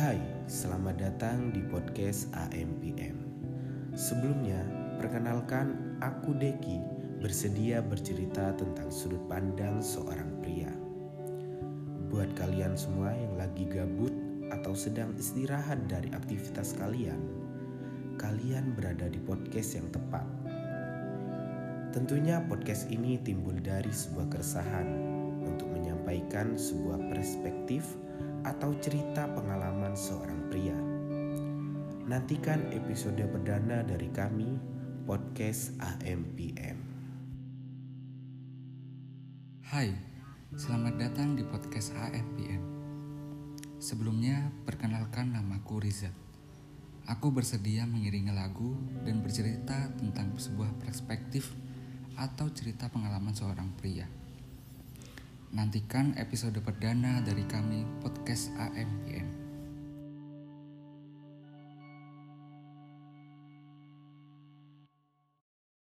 Hai, selamat datang di podcast AMPM. Sebelumnya, perkenalkan aku Deki bersedia bercerita tentang sudut pandang seorang pria. Buat kalian semua yang lagi gabut atau sedang istirahat dari aktivitas kalian, kalian berada di podcast yang tepat. Tentunya podcast ini timbul dari sebuah keresahan untuk menyampaikan sebuah perspektif atau cerita pengalaman seorang pria. Nantikan episode perdana dari kami, podcast AMPM. Hai, selamat datang di podcast AMPM. Sebelumnya, perkenalkan namaku Riza. Aku bersedia mengiringi lagu dan bercerita tentang sebuah perspektif atau cerita pengalaman seorang pria. Nantikan episode perdana dari kami podcast AMPM.